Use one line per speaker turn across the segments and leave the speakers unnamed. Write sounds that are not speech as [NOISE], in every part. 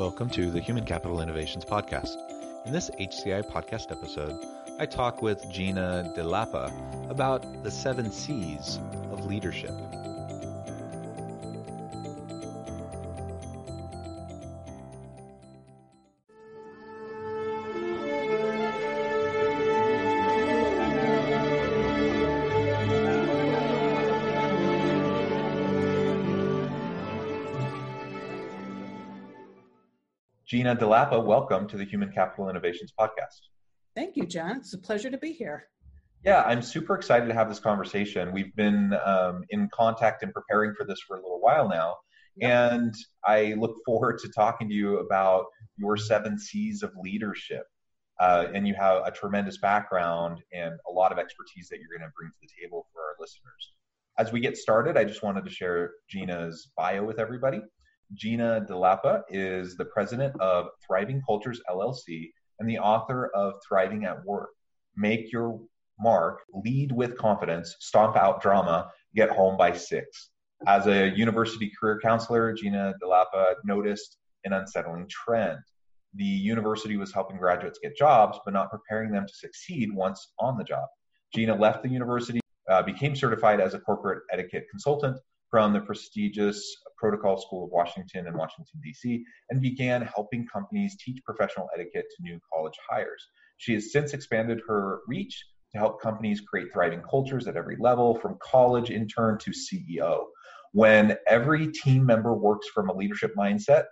Welcome to the Human Capital Innovations Podcast. In this HCI podcast episode, I talk with Gina DeLapa about the seven C's of leadership. Gina DeLapa, welcome to the Human Capital Innovations Podcast.
Thank you, John. It's a pleasure to be here.
Yeah, I'm super excited to have this conversation. We've been um, in contact and preparing for this for a little while now. Yep. And I look forward to talking to you about your seven C's of leadership. Uh, and you have a tremendous background and a lot of expertise that you're going to bring to the table for our listeners. As we get started, I just wanted to share Gina's bio with everybody. Gina DeLapa is the president of Thriving Cultures LLC and the author of Thriving at Work. Make your mark, lead with confidence, stomp out drama, get home by six. As a university career counselor, Gina DeLapa noticed an unsettling trend. The university was helping graduates get jobs, but not preparing them to succeed once on the job. Gina left the university, uh, became certified as a corporate etiquette consultant, from the prestigious Protocol School of Washington in Washington, D.C., and began helping companies teach professional etiquette to new college hires. She has since expanded her reach to help companies create thriving cultures at every level, from college intern to CEO. When every team member works from a leadership mindset,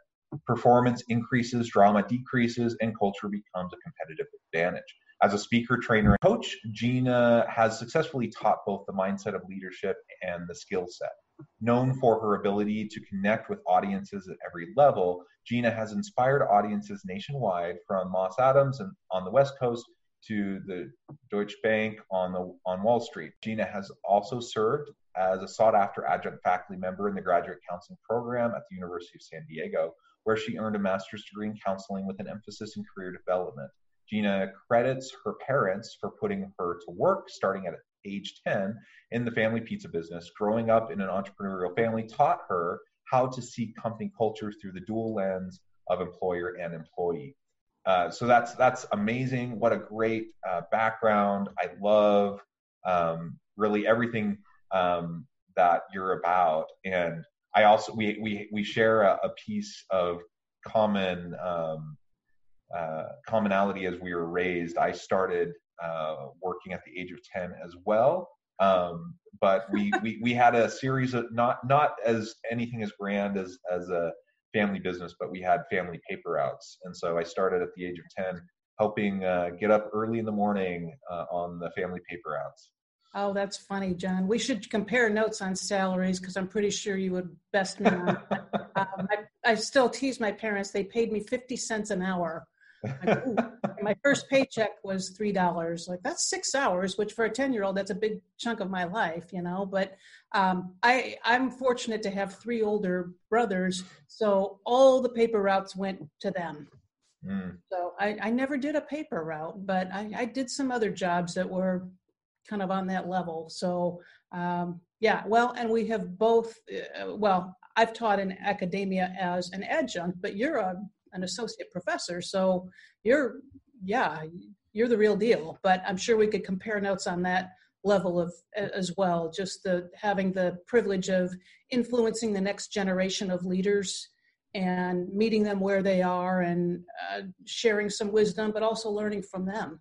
performance increases, drama decreases, and culture becomes a competitive advantage. As a speaker, trainer, and coach, Gina has successfully taught both the mindset of leadership and the skill set. Known for her ability to connect with audiences at every level, Gina has inspired audiences nationwide from Moss Adams and on the West Coast to the Deutsche Bank on the on Wall Street. Gina has also served as a sought-after adjunct faculty member in the graduate counseling program at the University of San Diego, where she earned a master's degree in counseling with an emphasis in career development. Gina credits her parents for putting her to work starting at age 10 in the family pizza business. Growing up in an entrepreneurial family taught her how to see company culture through the dual lens of employer and employee. Uh, so that's that's amazing. What a great uh, background. I love um, really everything um, that you're about. And I also we we we share a, a piece of common um, uh, commonality as we were raised. I started uh, working at the age of 10 as well. Um, but we, [LAUGHS] we, we had a series of not, not as anything as grand as, as a family business, but we had family paper routes. And so I started at the age of 10 helping uh, get up early in the morning uh, on the family paper routes.
Oh, that's funny, John. We should compare notes on salaries because I'm pretty sure you would best me um, [LAUGHS] I, I, still tease my parents. They paid me 50 cents an hour like, my first paycheck was three dollars. Like that's six hours, which for a ten year old, that's a big chunk of my life, you know. But um, I I'm fortunate to have three older brothers, so all the paper routes went to them. Mm. So I, I never did a paper route, but I, I did some other jobs that were kind of on that level. So um, yeah, well, and we have both. Uh, well, I've taught in academia as an adjunct, but you're a an associate professor. So you're, yeah, you're the real deal. But I'm sure we could compare notes on that level of as well. Just the having the privilege of influencing the next generation of leaders and meeting them where they are and uh, sharing some wisdom, but also learning from them.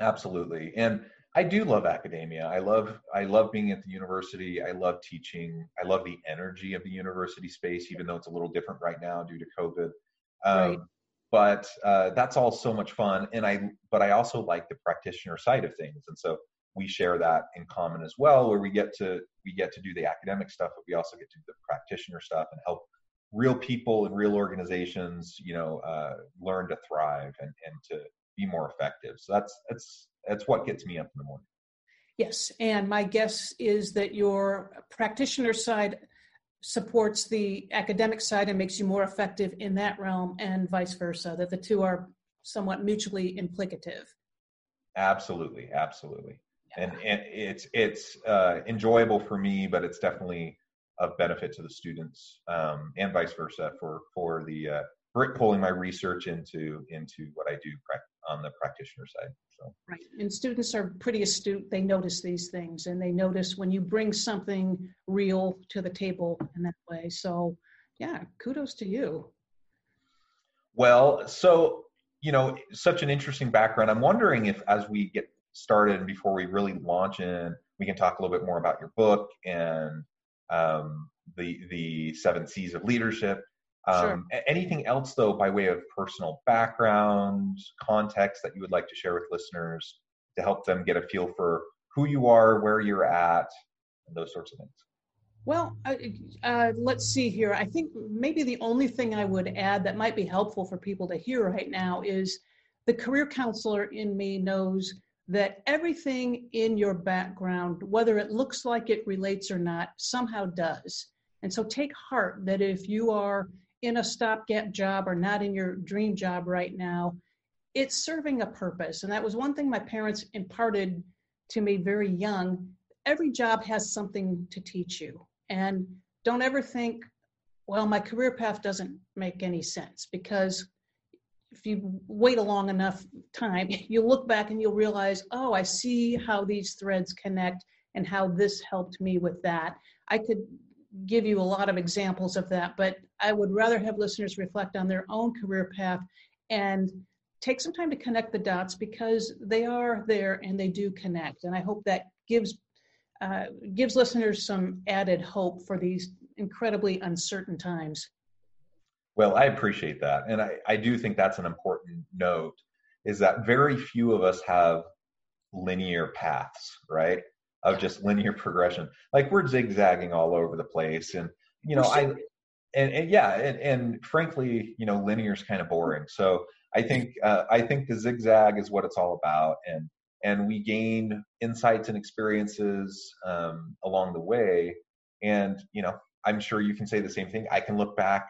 Absolutely, and I do love academia. I love I love being at the university. I love teaching. I love the energy of the university space, even though it's a little different right now due to COVID. Um, right. But uh, that's all so much fun, and I but I also like the practitioner side of things. And so we share that in common as well, where we get to we get to do the academic stuff, but we also get to do the practitioner stuff and help real people and real organizations, you know, uh, learn to thrive and, and to be more effective. So that's that's that's what gets me up in the morning.
Yes, and my guess is that your practitioner side supports the academic side and makes you more effective in that realm, and vice versa. That the two are somewhat mutually implicative.
Absolutely, absolutely, yeah. and and it's it's uh, enjoyable for me, but it's definitely of benefit to the students, um, and vice versa for for the uh, for pulling my research into into what I do on the practitioner side. So.
Right, and students are pretty astute. They notice these things, and they notice when you bring something real to the table in that way. So, yeah, kudos to you.
Well, so you know, such an interesting background. I'm wondering if, as we get started and before we really launch in, we can talk a little bit more about your book and um, the the seven C's of leadership. Um, sure. Anything else, though, by way of personal background, context that you would like to share with listeners to help them get a feel for who you are, where you're at, and those sorts of things?
Well, uh, let's see here. I think maybe the only thing I would add that might be helpful for people to hear right now is the career counselor in me knows that everything in your background, whether it looks like it relates or not, somehow does. And so take heart that if you are in a stopgap job or not in your dream job right now, it's serving a purpose. And that was one thing my parents imparted to me very young. Every job has something to teach you. And don't ever think, well, my career path doesn't make any sense because if you wait a long enough time, [LAUGHS] you'll look back and you'll realize, oh, I see how these threads connect and how this helped me with that. I could give you a lot of examples of that, but I would rather have listeners reflect on their own career path and take some time to connect the dots because they are there and they do connect. And I hope that gives uh, gives listeners some added hope for these incredibly uncertain times.
Well, I appreciate that. And I, I do think that's an important note is that very few of us have linear paths, right? Of just linear progression. Like we're zigzagging all over the place. And, you know, I, and, and yeah, and, and frankly, you know, linear is kind of boring. So I think, uh, I think the zigzag is what it's all about. And, and we gain insights and experiences um, along the way. And you know, I'm sure you can say the same thing. I can look back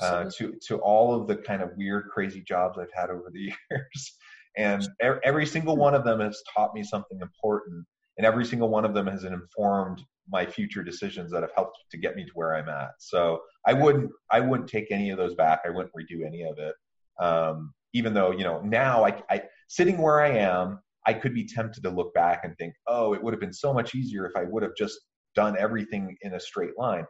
uh, to to all of the kind of weird, crazy jobs I've had over the [LAUGHS] years, and every single one of them has taught me something important, and every single one of them has informed my future decisions that have helped to get me to where I'm at. So I wouldn't I wouldn't take any of those back. I wouldn't redo any of it. Um, even though you know now I, I sitting where I am I could be tempted to look back and think, oh, it would have been so much easier if I would have just done everything in a straight line.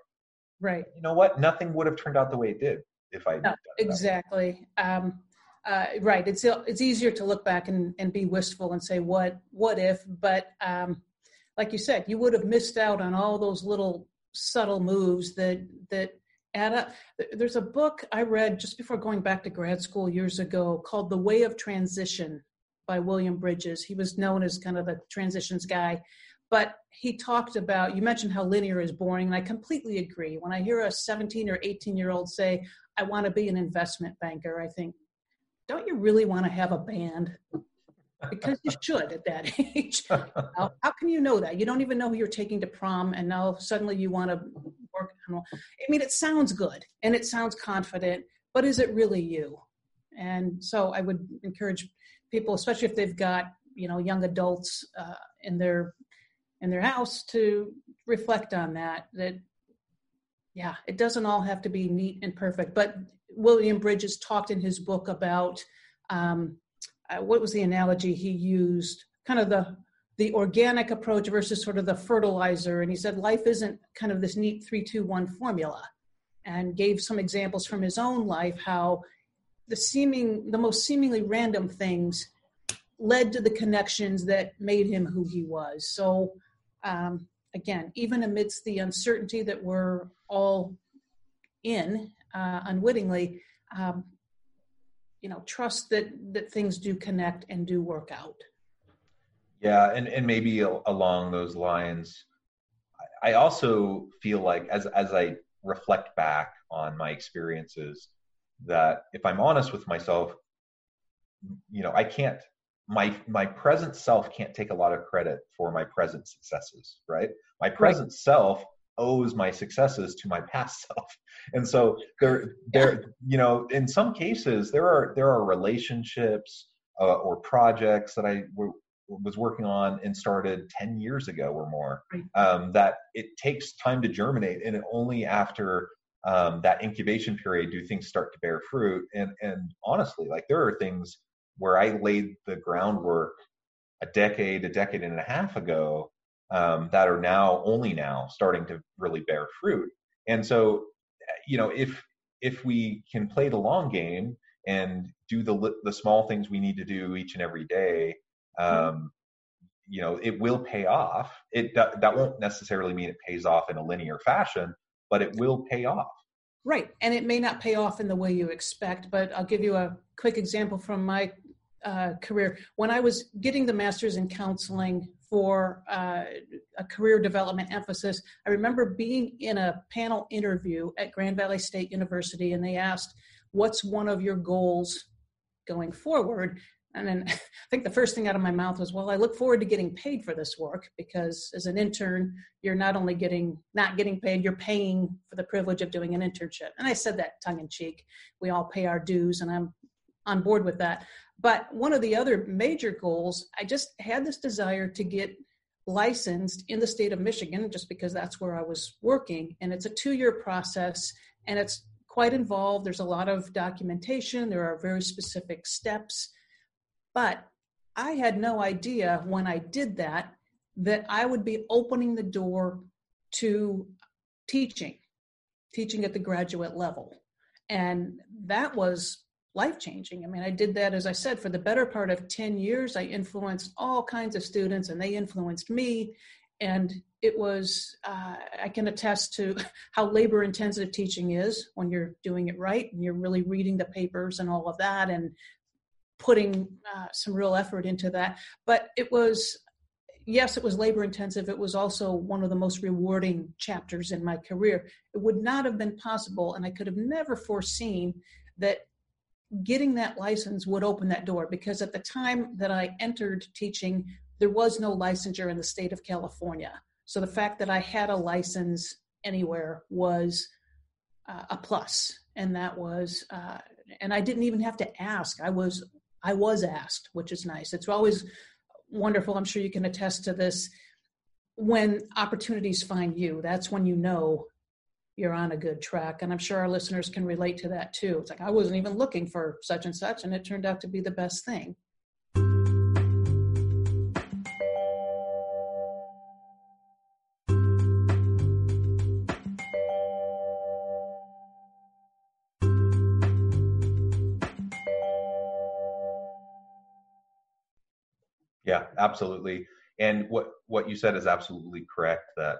Right.
You know what? Nothing would have turned out the way it did if I. No,
exactly. Um, uh, right. It's it's easier to look back and, and be wistful and say what what if, but um, like you said, you would have missed out on all those little subtle moves that that add up. There's a book I read just before going back to grad school years ago called The Way of Transition by William Bridges. He was known as kind of the transitions guy. But he talked about, you mentioned how linear is boring, and I completely agree. When I hear a 17 or 18 year old say, I want to be an investment banker, I think, don't you really want to have a band? Because you should at that [LAUGHS] age. how, how, can you know that? You don't even know who you're taking to prom, and now suddenly you want to work. I mean, it sounds good and it sounds confident, but is it really you? And so I would encourage people, especially if they've got you know young adults uh, in their in their house, to reflect on that. That yeah, it doesn't all have to be neat and perfect. But William Bridges talked in his book about um, uh, what was the analogy he used? Kind of the the organic approach versus sort of the fertilizer. And he said life isn't kind of this neat three, two, one formula, and gave some examples from his own life how the seeming the most seemingly random things led to the connections that made him who he was so um, again even amidst the uncertainty that we're all in uh, unwittingly um, you know trust that that things do connect and do work out
Yeah, and and maybe along those lines, I also feel like as as I reflect back on my experiences, that if I'm honest with myself, you know, I can't my my present self can't take a lot of credit for my present successes, right? My present right. self owes my successes to my past [LAUGHS] self. And so there there you know, in some cases there are there are relationships uh, or projects that I w- was working on and started 10 years ago or more um, that it takes time to germinate and only after um, that incubation period do things start to bear fruit. And and honestly like there are things where i laid the groundwork a decade a decade and a half ago um, that are now only now starting to really bear fruit. And so you know if if we can play the long game and do the the small things we need to do each and every day um, you know it will pay off. It that, that won't necessarily mean it pays off in a linear fashion but it will pay off.
Right and it may not pay off in the way you expect but i'll give you a quick example from my uh, career. When i was getting the master's in counseling for uh, a career development emphasis i remember being in a panel interview at grand valley state university and they asked what's one of your goals going forward and then [LAUGHS] I think the first thing out of my mouth was, well, I look forward to getting paid for this work because as an intern, you're not only getting not getting paid, you're paying for the privilege of doing an internship. And I said that tongue in cheek. We all pay our dues and I'm on board with that. But one of the other major goals, I just had this desire to get licensed in the state of Michigan just because that's where I was working. And it's a two year process and it's quite involved. There's a lot of documentation, there are very specific steps but I had no idea when I did that that I would be opening the door to teaching, teaching at the graduate level. And that was life changing. I mean, I did that, as I said, for the better part of 10 years. I influenced all kinds of students and they influenced me. And it was, uh, I can attest to [LAUGHS] how labor intensive teaching is when you're doing it right and you're really reading the papers and all of that and putting uh, some real effort into that. But it was, yes, it was labor intensive. It was also one of the most rewarding chapters in my career. It would not have been possible, and I could have never foreseen that getting that license would open that door because at the time that I entered teaching, there was no licensure in the state of California. So the fact that I had a license anywhere was uh, a plus, and that was, uh, and I didn't even have to ask. I was I was asked, which is nice. It's always wonderful. I'm sure you can attest to this. When opportunities find you, that's when you know you're on a good track. And I'm sure our listeners can relate to that too. It's like, I wasn't even looking for such and such, and it turned out to be the best thing.
Yeah, absolutely. And what what you said is absolutely correct. That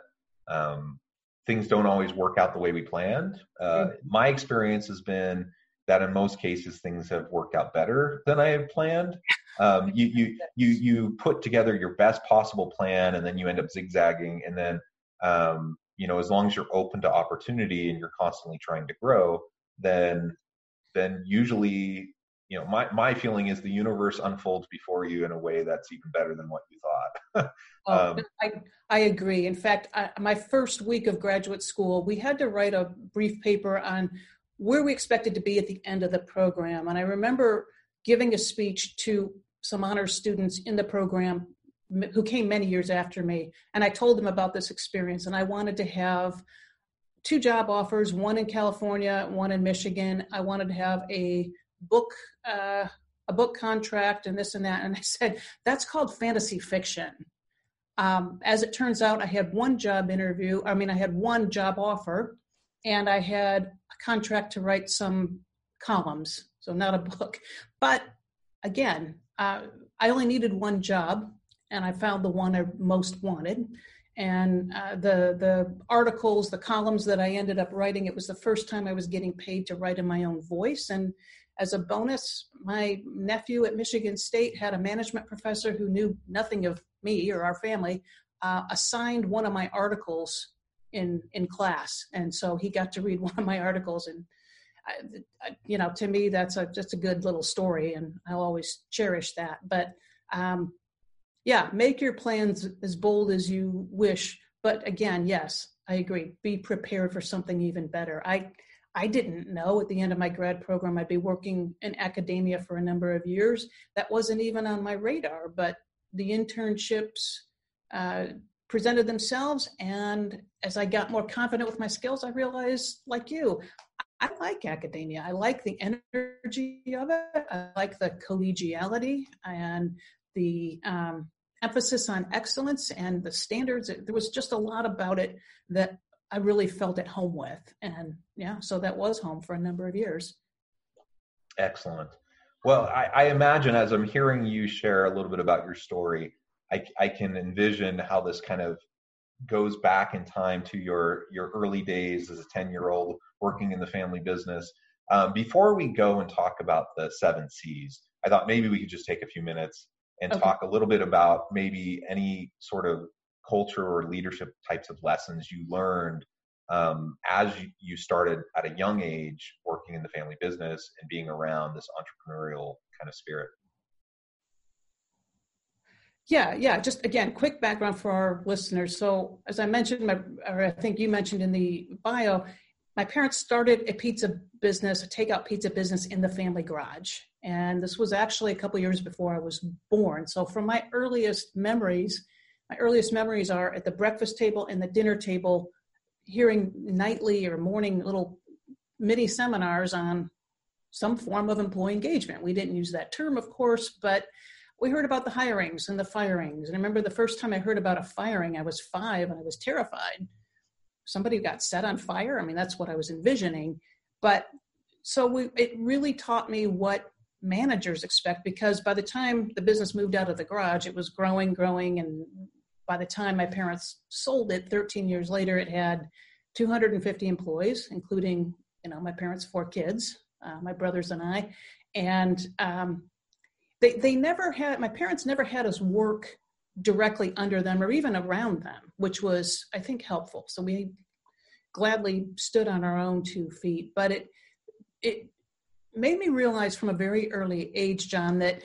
um, things don't always work out the way we planned. Uh, mm-hmm. My experience has been that in most cases things have worked out better than I had planned. Um, [LAUGHS] you you you you put together your best possible plan, and then you end up zigzagging, and then um, you know as long as you're open to opportunity and you're constantly trying to grow, then then usually you know my my feeling is the universe unfolds before you in a way that's even better than what you thought. [LAUGHS]
Oh, um, I, I agree. In fact I, my first week of graduate school we had to write a brief paper on where we expected to be at the end of the program. And i remember giving a speech to some honors students in the program who came many years after me. And i told them about this experience and i wanted to have two job offers one in california one in michigan. I wanted to have a book uh, a book contract and this and that. And I said, that's called fantasy fiction. Um, as it turns out, I had one job interview. I mean, I had one job offer, and I had a contract to write some columns, so not a book. But again, uh, I only needed one job, and I found the one I most wanted. And uh, the the articles, the columns that I ended up writing, it was the first time I was getting paid to write in my own voice. And as a bonus, my nephew at Michigan State had a management professor who knew nothing of me or our family, uh, assigned one of my articles in in class, and so he got to read [LAUGHS] one of my articles. And I, I, you know, to me, that's a just a good little story, and I'll always cherish that. But um, yeah, make your plans as bold as you wish. But again, yes, I agree. Be prepared for something even better. I I didn't know at the end of my grad program I'd be working in academia for a number of years. That wasn't even on my radar, but the internships uh, presented themselves. And as I got more confident with my skills, I realized, like you, I like academia. I like the energy of it. I like the collegiality and the um, emphasis on excellence and the standards. There was just a lot about it that I really felt at home with. And yeah, so that was home for a number of years.
Excellent. Well, I, I imagine as I'm hearing you share a little bit about your story, I, I can envision how this kind of goes back in time to your your early days as a 10 year old working in the family business. Um, before we go and talk about the seven C's, I thought maybe we could just take a few minutes and okay. talk a little bit about maybe any sort of culture or leadership types of lessons you learned um, as you, started at a young age working in the family business and being around this entrepreneurial kind of spirit?
Yeah, yeah. Just again, quick background for our listeners. So, as I mentioned, my, or I think you mentioned in the bio, my parents started a pizza business, a takeout pizza business in the family garage, and this was actually a couple years before I was born. So, from my earliest memories, my earliest memories are at the breakfast table and the dinner table, hearing nightly or morning little mini seminars on some form of employee engagement. We didn't use that term, of course, but we heard about the hirings and the firings. And I remember the first time I heard about a firing, I was five and I was terrified. Somebody got set on fire. I mean, that's what I was envisioning. But so we, it really taught me what managers expect because by the time the business moved out of the garage, it was growing, growing. And by the time my parents sold it 13 years later, it had 250 employees, including, you know, my parents' four kids, uh, my brothers and I. And um, they they never had my parents never had us work directly under them or even around them, which was I think helpful. So we gladly stood on our own two feet, but it it made me realize from a very early age, John, that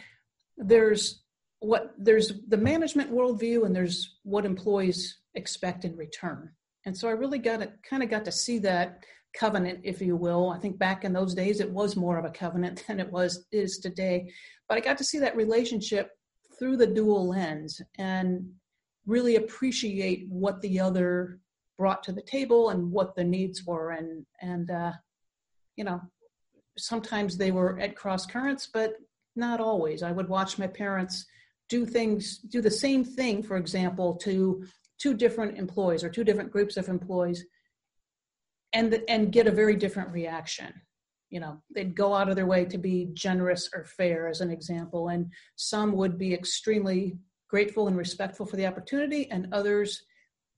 there's what there's the management worldview and there's what employees expect in return. And so I really got to kind of got to see that covenant, if you will. I think back in those days it was more of a covenant than it was is today. But I got to see that relationship through the dual lens and really appreciate what the other brought to the table and what the needs were and and uh, you know sometimes they were at cross currents but not always i would watch my parents do things do the same thing for example to two different employees or two different groups of employees and and get a very different reaction. You know they'd go out of their way to be generous or fair as an example and some would be extremely grateful and respectful for the opportunity and others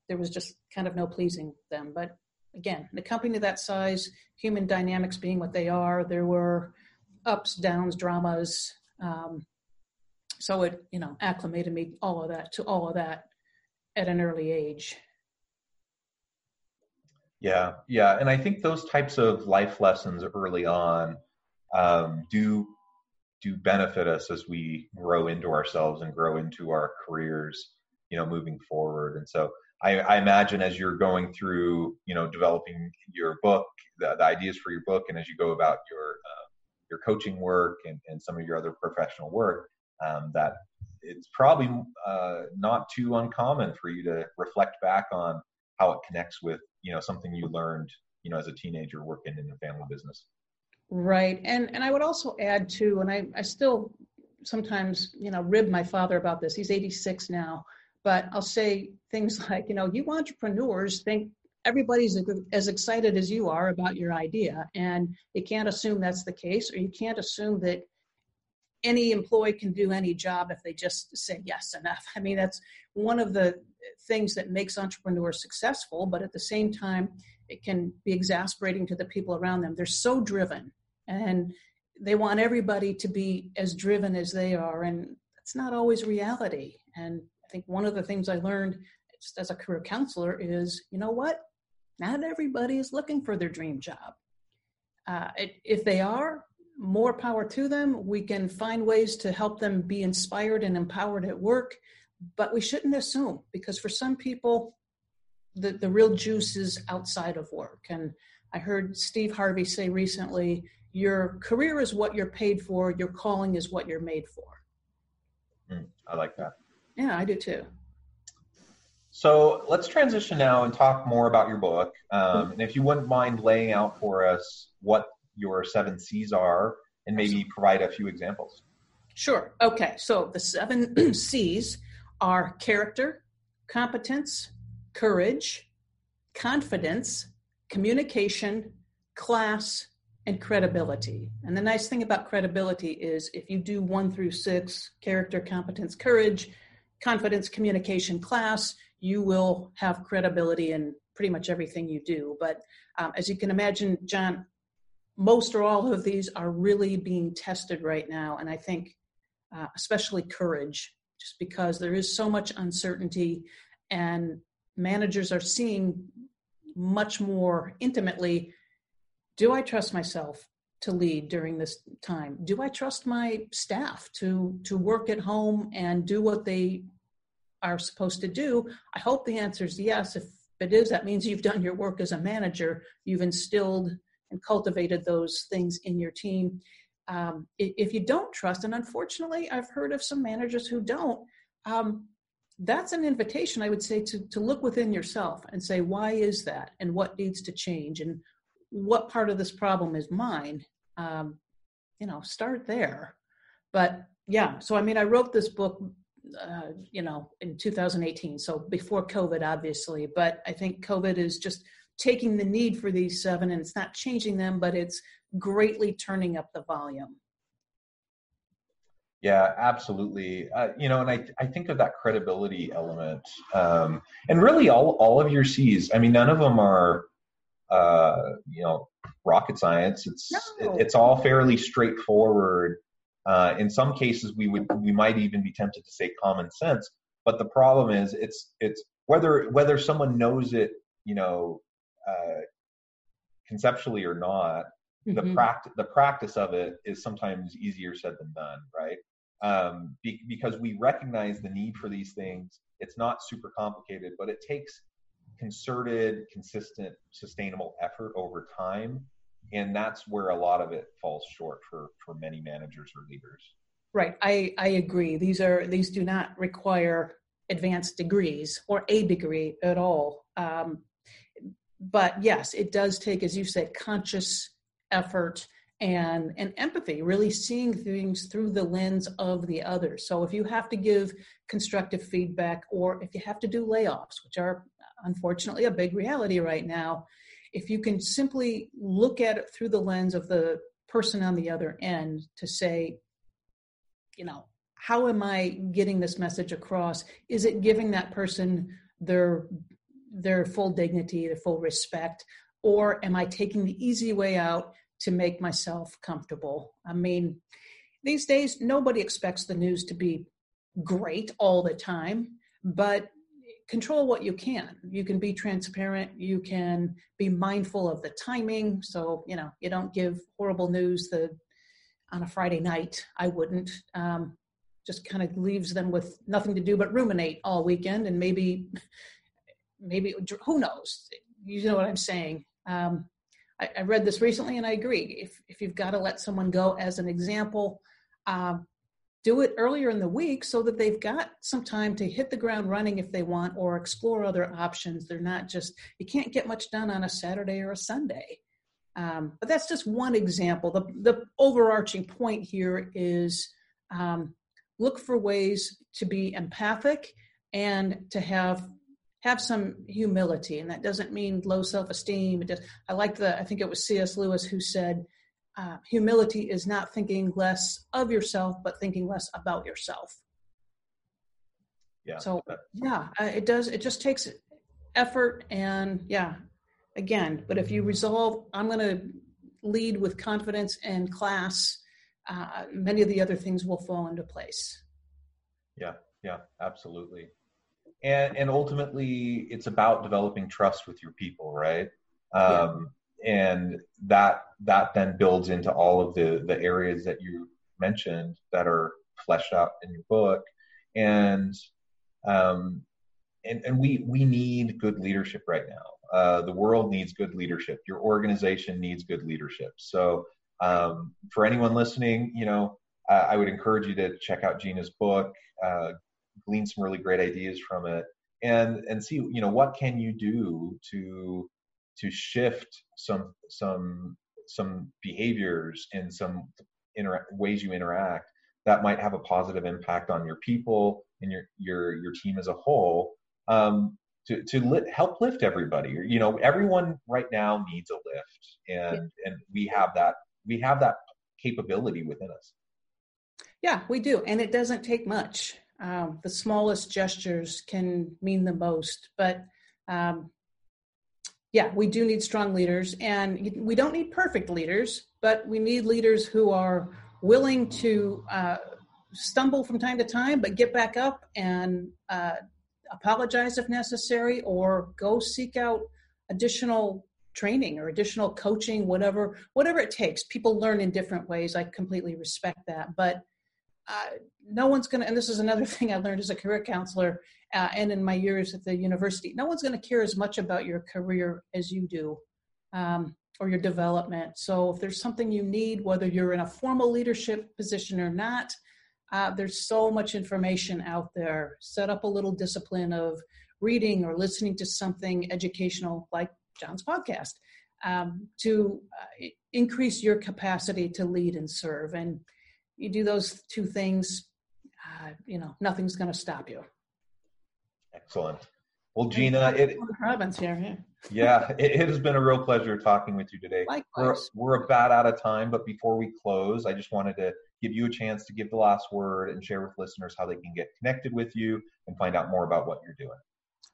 there was just kind of no pleasing them. But again in a company that size human dynamics being what they are there were ups downs dramas um, so it you know acclimated me all of that to all of that at an early age
yeah, yeah, and I think those types of life lessons early on um, do do benefit us as we grow into ourselves and grow into our careers, you know, moving forward. And so I, I imagine as you're going through, you know, developing your book, the, the ideas for your book, and as you go about your uh, your coaching work and, and some of your other professional work, um, that it's probably uh, not too uncommon for you to reflect back on how it connects with you know something you learned you know as a teenager working in a family business.
Right and and i would also add too and i i still sometimes you know rib my father about this he's 86 now but i'll say things [LAUGHS] like you know you entrepreneurs think everybody's as excited as you are about your idea and you can't assume that's the case or you can't assume that any employee can do any job if they just say yes enough. I mean, that's one of the things that makes entrepreneurs successful, but at the same time, it can be exasperating to the people around them. They're so driven and they want everybody to be as driven as they are, and that's not always reality. And I think one of the things I learned just as a career counselor is you know what? Not everybody is looking for their dream job. Uh, if they are, more power to them. We can find ways to help them be inspired and empowered at work, but we shouldn't assume because for some people, the, the real juice is outside of work. And I heard Steve Harvey say recently your career is what you're paid for, your calling is what you're made for.
Mm, I like that.
Yeah, I do too.
So let's transition now and talk more about your book. Um, and if you wouldn't mind laying out for us what your seven C's are and maybe provide a few examples.
Sure. Okay. So the seven [CLEARS THROAT] C's are character, competence, courage, confidence, communication, class, and credibility. And the nice thing about credibility is if you do one through six character, competence, courage, confidence, communication, class you will have credibility in pretty much everything you do. But um, as you can imagine, John, most or all of these are really being tested right now. And I think, uh, especially courage, just because there is so much uncertainty and managers are seeing much more intimately do I trust myself to lead during this time? Do I trust my staff to to work at home and do what they are supposed to do? I hope the answer is yes. If it is, that means you've done your work as a manager. You've instilled and cultivated those things in your team. Um, if you don't trust, and unfortunately, I've heard of some managers who don't, um, that's an invitation, I would say, to, to look within yourself and say, why is that? And what needs to change? And what part of this problem is mine? Um, you know, start there. But yeah, so I mean, I wrote this book uh, you know, in 2018. So before COVID, obviously, but I think COVID is just taking the need for these seven and it's not changing them, but it's greatly turning up the volume.
Yeah, absolutely. Uh, you know, and I, I think of that credibility element, um, and really all all of your C's. I mean, none of them are, uh, you know, rocket science. It's no. it, it's all fairly straightforward uh, in some cases, we would we might even be tempted to say common sense. But the problem is, it's it's whether whether someone knows it, you know, uh, conceptually or not. Mm-hmm. The practice the practice of it is sometimes easier said than done, right? Um, be, because we recognize the need for these things. It's not super complicated, but it takes concerted, consistent, sustainable effort over time and that's where a lot of it falls short for for many managers or leaders
right i i agree these are these do not require advanced degrees or a degree at all um, but yes it does take as you said conscious effort and and empathy really seeing things through the lens of the other so if you have to give constructive feedback or if you have to do layoffs which are unfortunately a big reality right now if you can simply look at it through the lens of the person on the other end to say, you know, how am I getting this message across? Is it giving that person their their full dignity, their full respect, or am I taking the easy way out to make myself comfortable? I mean, these days nobody expects the news to be great all the time, but control what you can. You can be transparent. You can be mindful of the timing. So, you know, you don't give horrible news the, on a Friday night. I wouldn't. Um, just kind of leaves them with nothing to do but ruminate all weekend and maybe, maybe, who knows? You know what I'm saying. Um, I, I, read this recently and I agree. If, if you've got to let someone go as an example, um, do it earlier in the week so that they've got some time to hit the ground running if they want or explore other options. They're not just, you can't get much done on a Saturday or a Sunday. Um, but that's just one example. The, the overarching point here is um, look for ways to be empathic and to have have some humility and that doesn't mean low self-esteem it does, i like the i think it was cs lewis who said uh, humility is not thinking less of yourself, but thinking less about yourself.
Yeah.
So yeah, uh, it does. It just takes effort and yeah, again. But if you resolve, I'm going to lead with confidence and class. Uh, many of the other things will fall into place.
Yeah. Yeah. Absolutely. And and ultimately, it's about developing trust with your people, right? Um, yeah. And that that then builds into all of the the areas that you mentioned that are fleshed out in your book. And um, and, and we we need good leadership right now. Uh, the world needs good leadership. Your organization needs good leadership. So um, for anyone listening, you know, uh, I would encourage you to check out Gina's book, uh, glean some really great ideas from it, and and see you know what can you do to to shift some some some behaviors and some inter- ways you interact that might have a positive impact on your people and your your your team as a whole um, to to help lift everybody. You know, everyone right now needs a lift, and yeah. and we have that we have that capability within us.
Yeah, we do, and it doesn't take much. Um, the smallest gestures can mean the most, but um, yeah, we do need strong leaders, and we don't need perfect leaders, but we need leaders who are willing to uh, stumble from time to time, but get back up and uh, apologize if necessary, or go seek out additional training or additional coaching, whatever whatever it takes. People learn in different ways. I completely respect that, but uh, no one's going to. And this is another [LAUGHS] thing I learned as a career counselor uh, and in my years at the university. No one's going to care as much about your career as you do. Um, or your development. So, if there's something you need, whether you're in a formal leadership position or not, uh, there's so much information out there. Set up a little discipline of reading or listening to something educational like John's podcast um, to uh, increase your capacity to lead and serve. And you do those two things, uh, you know, nothing's going to stop you.
Excellent. Well, Gina, it
Robbins here.
Yeah, yeah it, it, has been a real pleasure talking with you today.
Likewise.
We're, we're about out of time, but before we close, I just wanted to give you a chance to give the last word and share with listeners how they can get connected with you and find out more about what you're doing.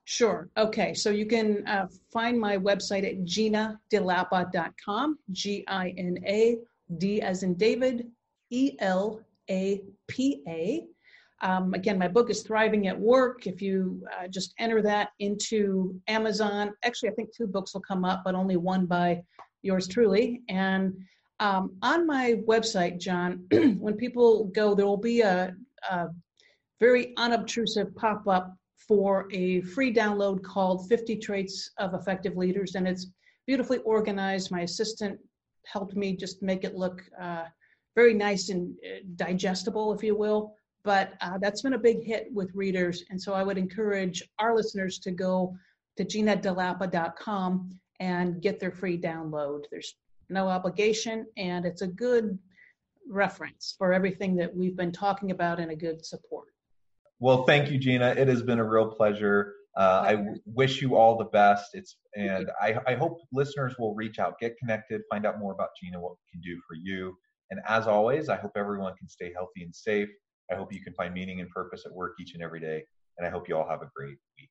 Sure. Okay. So you can uh, find my website at ginadelapa.com, G I N A D as in David, E L A P A. Um, again, my book is Thriving at Work. If you uh, just enter that into Amazon, actually, I think two books will come up, but only one by yours truly. And um, on my website, John, [CLEARS THROAT] when people go, there will be a, a very unobtrusive pop up for a free download called 50 Traits of Effective Leaders. And it's beautifully organized. My assistant helped me just make it look uh, very nice and uh, digestible, if you will but uh, that's been a big hit with readers. And so I would encourage our listeners to go to ginadelapa.com and get their free download. There's no obligation, and it's a good reference for everything that we've been talking about and a good support.
Well, thank you, Gina. It has been a real pleasure. Uh, I w- wish you all the best. It's and I, I hope listeners will reach out, get connected, find out more about Gina, what we can do for you. And as always, I hope everyone can stay healthy and safe. I hope you can find meaning and purpose at work each and every day. And I hope you all have a great week.